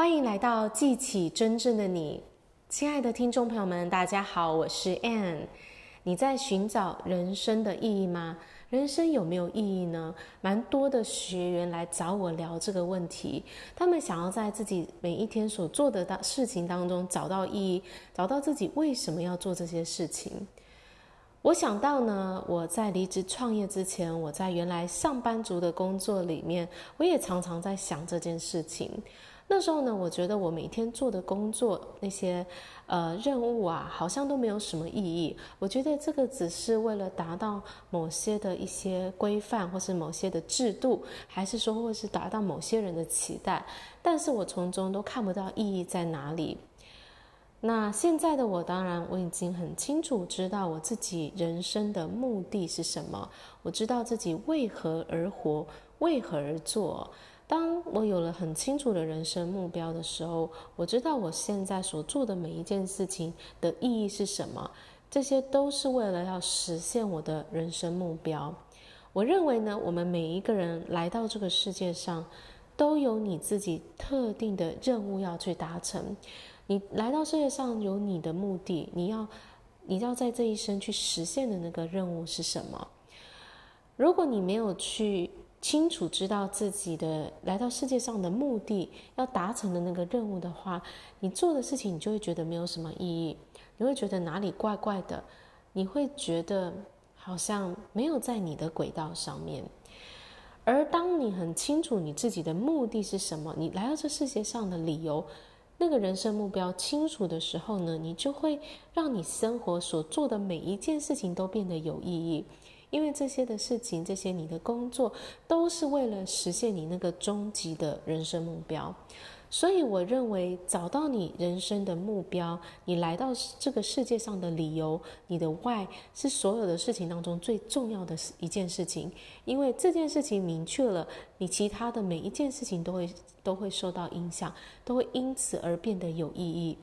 欢迎来到记起真正的你，亲爱的听众朋友们，大家好，我是 Ann。你在寻找人生的意义吗？人生有没有意义呢？蛮多的学员来找我聊这个问题，他们想要在自己每一天所做的事情当中找到意义，找到自己为什么要做这些事情。我想到呢，我在离职创业之前，我在原来上班族的工作里面，我也常常在想这件事情。那时候呢，我觉得我每天做的工作那些呃任务啊，好像都没有什么意义。我觉得这个只是为了达到某些的一些规范，或是某些的制度，还是说，或是达到某些人的期待。但是我从中都看不到意义在哪里。那现在的我，当然我已经很清楚知道我自己人生的目的是什么，我知道自己为何而活，为何而做。当我有了很清楚的人生目标的时候，我知道我现在所做的每一件事情的意义是什么。这些都是为了要实现我的人生目标。我认为呢，我们每一个人来到这个世界上，都有你自己特定的任务要去达成。你来到世界上有你的目的，你要你要在这一生去实现的那个任务是什么？如果你没有去。清楚知道自己的来到世界上的目的，要达成的那个任务的话，你做的事情你就会觉得没有什么意义，你会觉得哪里怪怪的，你会觉得好像没有在你的轨道上面。而当你很清楚你自己的目的是什么，你来到这世界上的理由，那个人生目标清楚的时候呢，你就会让你生活所做的每一件事情都变得有意义。因为这些的事情，这些你的工作，都是为了实现你那个终极的人生目标。所以，我认为找到你人生的目标，你来到这个世界上的理由，你的 why 是所有的事情当中最重要的一件事情。因为这件事情明确了，你其他的每一件事情都会都会受到影响，都会因此而变得有意义。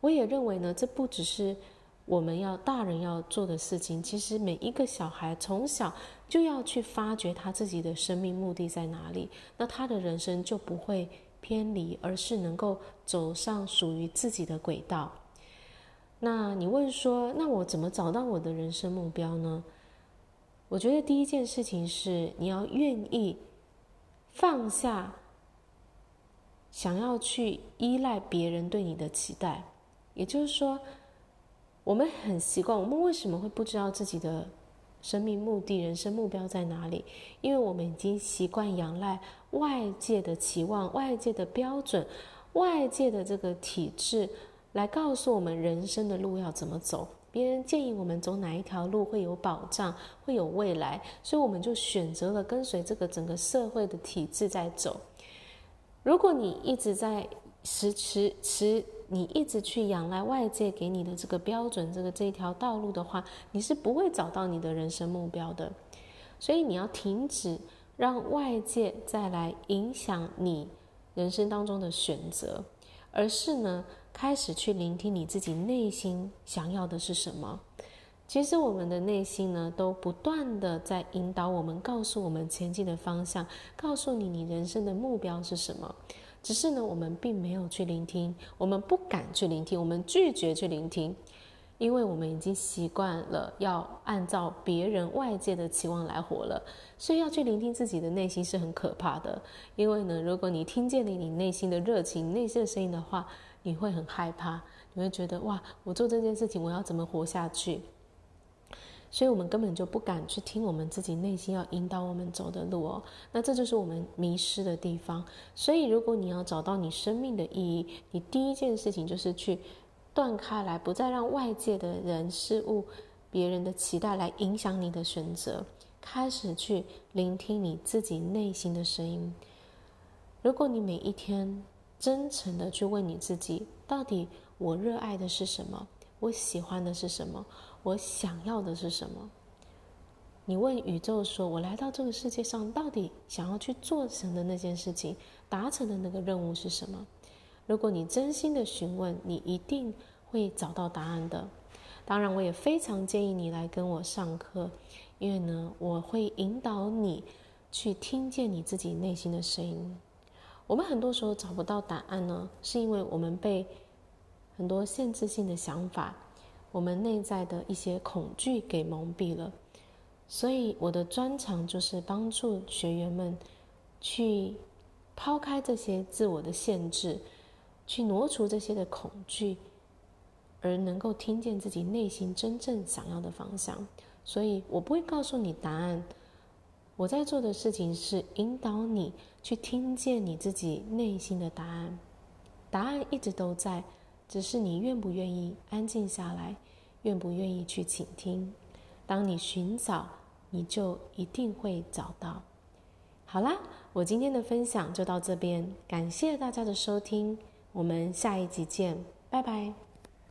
我也认为呢，这不只是。我们要大人要做的事情，其实每一个小孩从小就要去发掘他自己的生命目的在哪里，那他的人生就不会偏离，而是能够走上属于自己的轨道。那你问说，那我怎么找到我的人生目标呢？我觉得第一件事情是你要愿意放下想要去依赖别人对你的期待，也就是说。我们很习惯，我们为什么会不知道自己的生命目的、人生目标在哪里？因为我们已经习惯仰赖外界的期望、外界的标准、外界的这个体制来告诉我们人生的路要怎么走。别人建议我们走哪一条路会有保障、会有未来，所以我们就选择了跟随这个整个社会的体制在走。如果你一直在迟迟迟。你一直去仰赖外界给你的这个标准，这个这条道路的话，你是不会找到你的人生目标的。所以你要停止让外界再来影响你人生当中的选择，而是呢，开始去聆听你自己内心想要的是什么。其实我们的内心呢，都不断的在引导我们，告诉我们前进的方向，告诉你你人生的目标是什么。只是呢，我们并没有去聆听，我们不敢去聆听，我们拒绝去聆听，因为我们已经习惯了要按照别人外界的期望来活了，所以要去聆听自己的内心是很可怕的。因为呢，如果你听见了你内心的热情、内心的声音的话，你会很害怕，你会觉得哇，我做这件事情，我要怎么活下去？所以我们根本就不敢去听我们自己内心要引导我们走的路哦。那这就是我们迷失的地方。所以，如果你要找到你生命的意义，你第一件事情就是去断开来，不再让外界的人事物、别人的期待来影响你的选择，开始去聆听你自己内心的声音。如果你每一天真诚的去问你自己，到底我热爱的是什么？我喜欢的是什么？我想要的是什么？你问宇宙说：“我来到这个世界上，到底想要去做成的那件事情，达成的那个任务是什么？”如果你真心的询问，你一定会找到答案的。当然，我也非常建议你来跟我上课，因为呢，我会引导你去听见你自己内心的声音。我们很多时候找不到答案呢，是因为我们被很多限制性的想法，我们内在的一些恐惧给蒙蔽了。所以我的专长就是帮助学员们去抛开这些自我的限制，去挪除这些的恐惧，而能够听见自己内心真正想要的方向。所以我不会告诉你答案，我在做的事情是引导你去听见你自己内心的答案。答案一直都在，只是你愿不愿意安静下来，愿不愿意去倾听。当你寻找，你就一定会找到。好啦，我今天的分享就到这边，感谢大家的收听，我们下一集见，拜拜。